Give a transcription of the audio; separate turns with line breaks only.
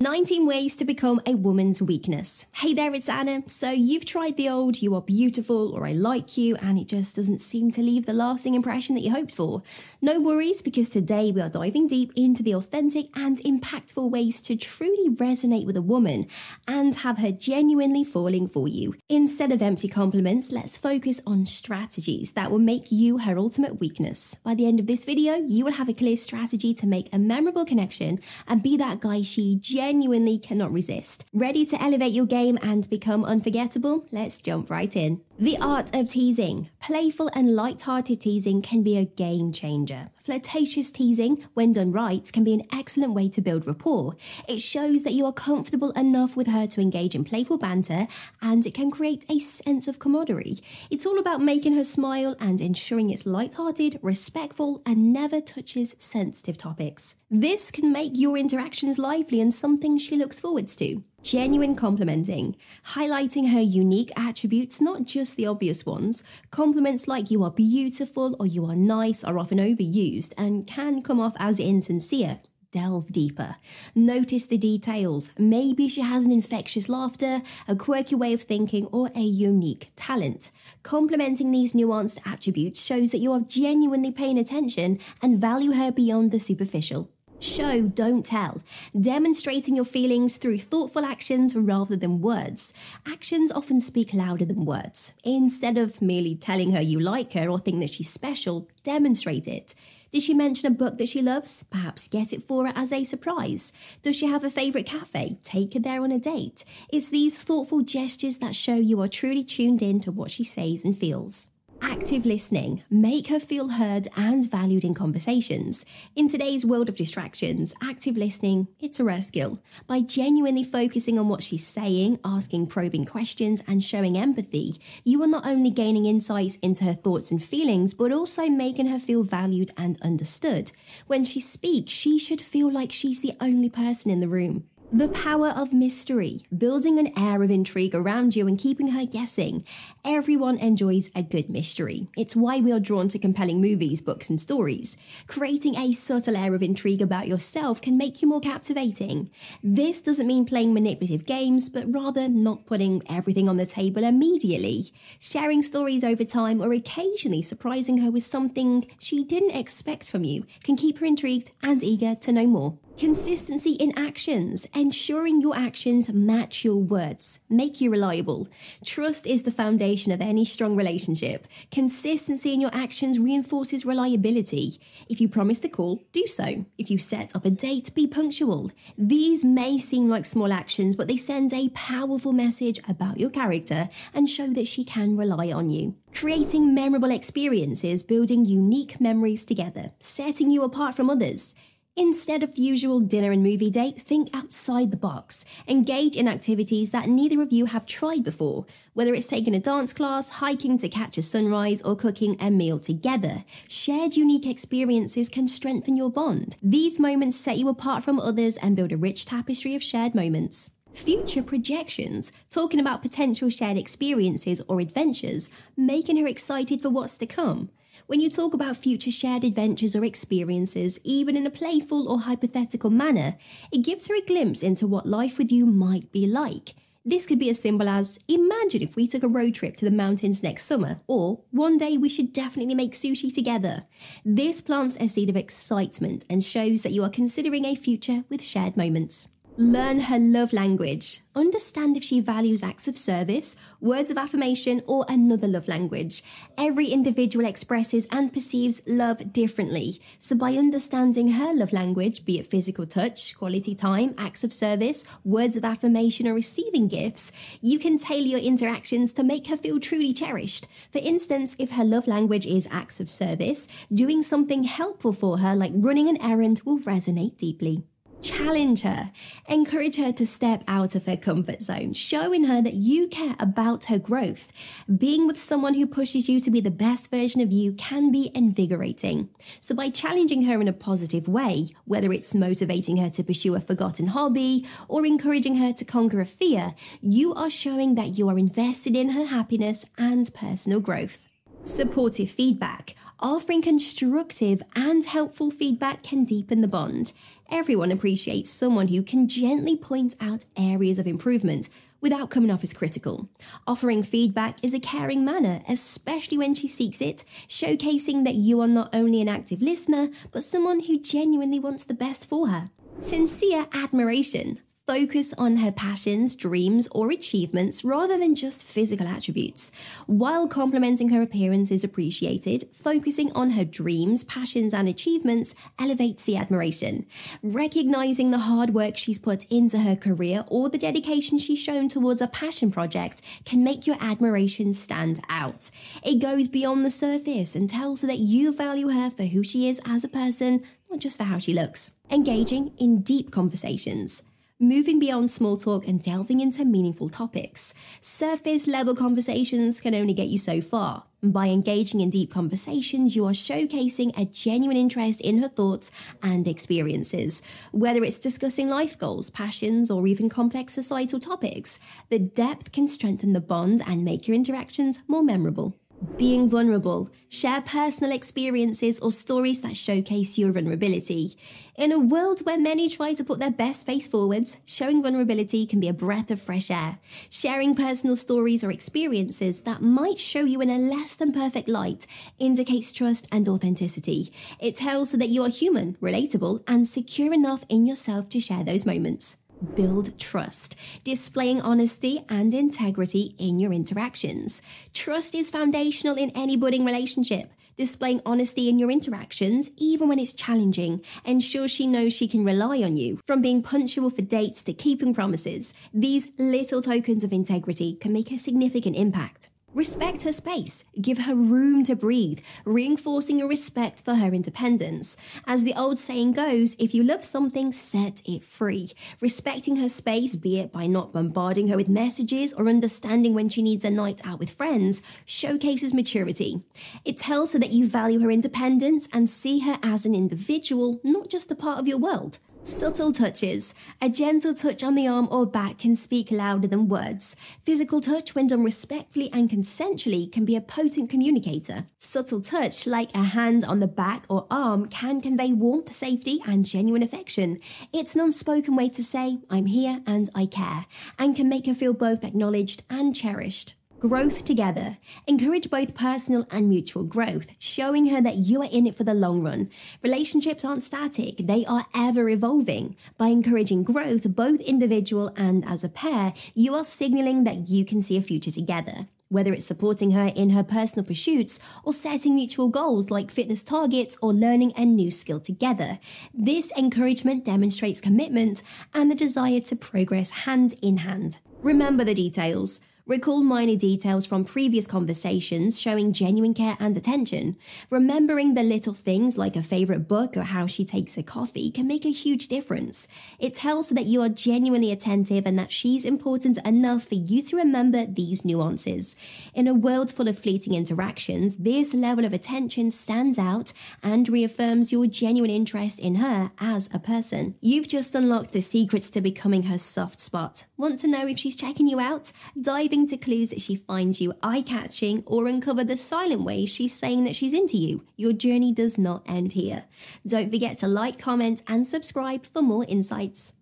19 ways to become a woman's weakness. Hey there, it's Anna. So, you've tried the old you are beautiful or I like you, and it just doesn't seem to leave the lasting impression that you hoped for. No worries, because today we are diving deep into the authentic and impactful ways to truly resonate with a woman and have her genuinely falling for you. Instead of empty compliments, let's focus on strategies that will make you her ultimate weakness. By the end of this video, you will have a clear strategy to make a memorable connection and be that guy she genuinely genuinely cannot resist. Ready to elevate your game and become unforgettable? Let's jump right in. The art of teasing. Playful and light-hearted teasing can be a game changer. Flirtatious teasing, when done right, can be an excellent way to build rapport. It shows that you are comfortable enough with her to engage in playful banter, and it can create a sense of camaraderie. It's all about making her smile and ensuring it's light-hearted, respectful, and never touches sensitive topics. This can make your interactions lively and something she looks forwards to. Genuine complimenting, highlighting her unique attributes, not just the obvious ones. Compliments like you are beautiful or you are nice are often overused and can come off as insincere. Delve deeper. Notice the details. Maybe she has an infectious laughter, a quirky way of thinking, or a unique talent. Complimenting these nuanced attributes shows that you are genuinely paying attention and value her beyond the superficial. Show, don't tell. Demonstrating your feelings through thoughtful actions rather than words. Actions often speak louder than words. Instead of merely telling her you like her or think that she's special, demonstrate it. Did she mention a book that she loves? Perhaps get it for her as a surprise. Does she have a favourite cafe? Take her there on a date. It's these thoughtful gestures that show you are truly tuned in to what she says and feels. Active listening. Make her feel heard and valued in conversations. In today's world of distractions, active listening, it's a rare skill. By genuinely focusing on what she's saying, asking probing questions, and showing empathy, you are not only gaining insights into her thoughts and feelings, but also making her feel valued and understood. When she speaks, she should feel like she's the only person in the room. The power of mystery, building an air of intrigue around you and keeping her guessing. Everyone enjoys a good mystery. It's why we are drawn to compelling movies, books, and stories. Creating a subtle air of intrigue about yourself can make you more captivating. This doesn't mean playing manipulative games, but rather not putting everything on the table immediately. Sharing stories over time or occasionally surprising her with something she didn't expect from you can keep her intrigued and eager to know more. Consistency in actions, ensuring your actions match your words, make you reliable. Trust is the foundation of any strong relationship. Consistency in your actions reinforces reliability. If you promise to call, do so. If you set up a date, be punctual. These may seem like small actions, but they send a powerful message about your character and show that she can rely on you. Creating memorable experiences, building unique memories together, setting you apart from others. Instead of the usual dinner and movie date, think outside the box. Engage in activities that neither of you have tried before, whether it's taking a dance class, hiking to catch a sunrise, or cooking a meal together. Shared unique experiences can strengthen your bond. These moments set you apart from others and build a rich tapestry of shared moments. Future projections, talking about potential shared experiences or adventures, making her excited for what's to come. When you talk about future shared adventures or experiences, even in a playful or hypothetical manner, it gives her a glimpse into what life with you might be like. This could be as simple as Imagine if we took a road trip to the mountains next summer, or one day we should definitely make sushi together. This plants a seed of excitement and shows that you are considering a future with shared moments. Learn her love language. Understand if she values acts of service, words of affirmation, or another love language. Every individual expresses and perceives love differently. So, by understanding her love language, be it physical touch, quality time, acts of service, words of affirmation, or receiving gifts, you can tailor your interactions to make her feel truly cherished. For instance, if her love language is acts of service, doing something helpful for her, like running an errand, will resonate deeply. Challenge her. Encourage her to step out of her comfort zone, showing her that you care about her growth. Being with someone who pushes you to be the best version of you can be invigorating. So, by challenging her in a positive way, whether it's motivating her to pursue a forgotten hobby or encouraging her to conquer a fear, you are showing that you are invested in her happiness and personal growth. Supportive feedback. Offering constructive and helpful feedback can deepen the bond. Everyone appreciates someone who can gently point out areas of improvement without coming off as critical. Offering feedback is a caring manner, especially when she seeks it, showcasing that you are not only an active listener, but someone who genuinely wants the best for her. Sincere admiration focus on her passions, dreams, or achievements rather than just physical attributes. While complimenting her appearance is appreciated, focusing on her dreams, passions, and achievements elevates the admiration. Recognizing the hard work she's put into her career or the dedication she's shown towards a passion project can make your admiration stand out. It goes beyond the surface and tells her that you value her for who she is as a person, not just for how she looks. Engaging in deep conversations moving beyond small talk and delving into meaningful topics. Surface level conversations can only get you so far. By engaging in deep conversations, you are showcasing a genuine interest in her thoughts and experiences. Whether it's discussing life goals, passions, or even complex societal topics, the depth can strengthen the bond and make your interactions more memorable. Being vulnerable. Share personal experiences or stories that showcase your vulnerability. In a world where many try to put their best face forwards, showing vulnerability can be a breath of fresh air. Sharing personal stories or experiences that might show you in a less than perfect light indicates trust and authenticity. It tells that you are human, relatable, and secure enough in yourself to share those moments build trust, displaying honesty and integrity in your interactions. Trust is foundational in any budding relationship. Displaying honesty in your interactions, even when it's challenging, ensures she knows she can rely on you. From being punctual for dates to keeping promises, these little tokens of integrity can make a significant impact. Respect her space, give her room to breathe, reinforcing your respect for her independence. As the old saying goes, if you love something, set it free. Respecting her space, be it by not bombarding her with messages or understanding when she needs a night out with friends, showcases maturity. It tells her that you value her independence and see her as an individual, not just a part of your world. Subtle touches. A gentle touch on the arm or back can speak louder than words. Physical touch, when done respectfully and consensually, can be a potent communicator. Subtle touch, like a hand on the back or arm, can convey warmth, safety, and genuine affection. It's an unspoken way to say, I'm here and I care, and can make her feel both acknowledged and cherished. Growth together. Encourage both personal and mutual growth, showing her that you are in it for the long run. Relationships aren't static, they are ever evolving. By encouraging growth, both individual and as a pair, you are signaling that you can see a future together. Whether it's supporting her in her personal pursuits or setting mutual goals like fitness targets or learning a new skill together, this encouragement demonstrates commitment and the desire to progress hand in hand. Remember the details. Recall minor details from previous conversations showing genuine care and attention. Remembering the little things like a favorite book or how she takes a coffee can make a huge difference. It tells her that you are genuinely attentive and that she's important enough for you to remember these nuances. In a world full of fleeting interactions, this level of attention stands out and reaffirms your genuine interest in her as a person. You've just unlocked the secrets to becoming her soft spot. Want to know if she's checking you out? Diving into clues that she finds you eye catching or uncover the silent ways she's saying that she's into you. Your journey does not end here. Don't forget to like, comment, and subscribe for more insights.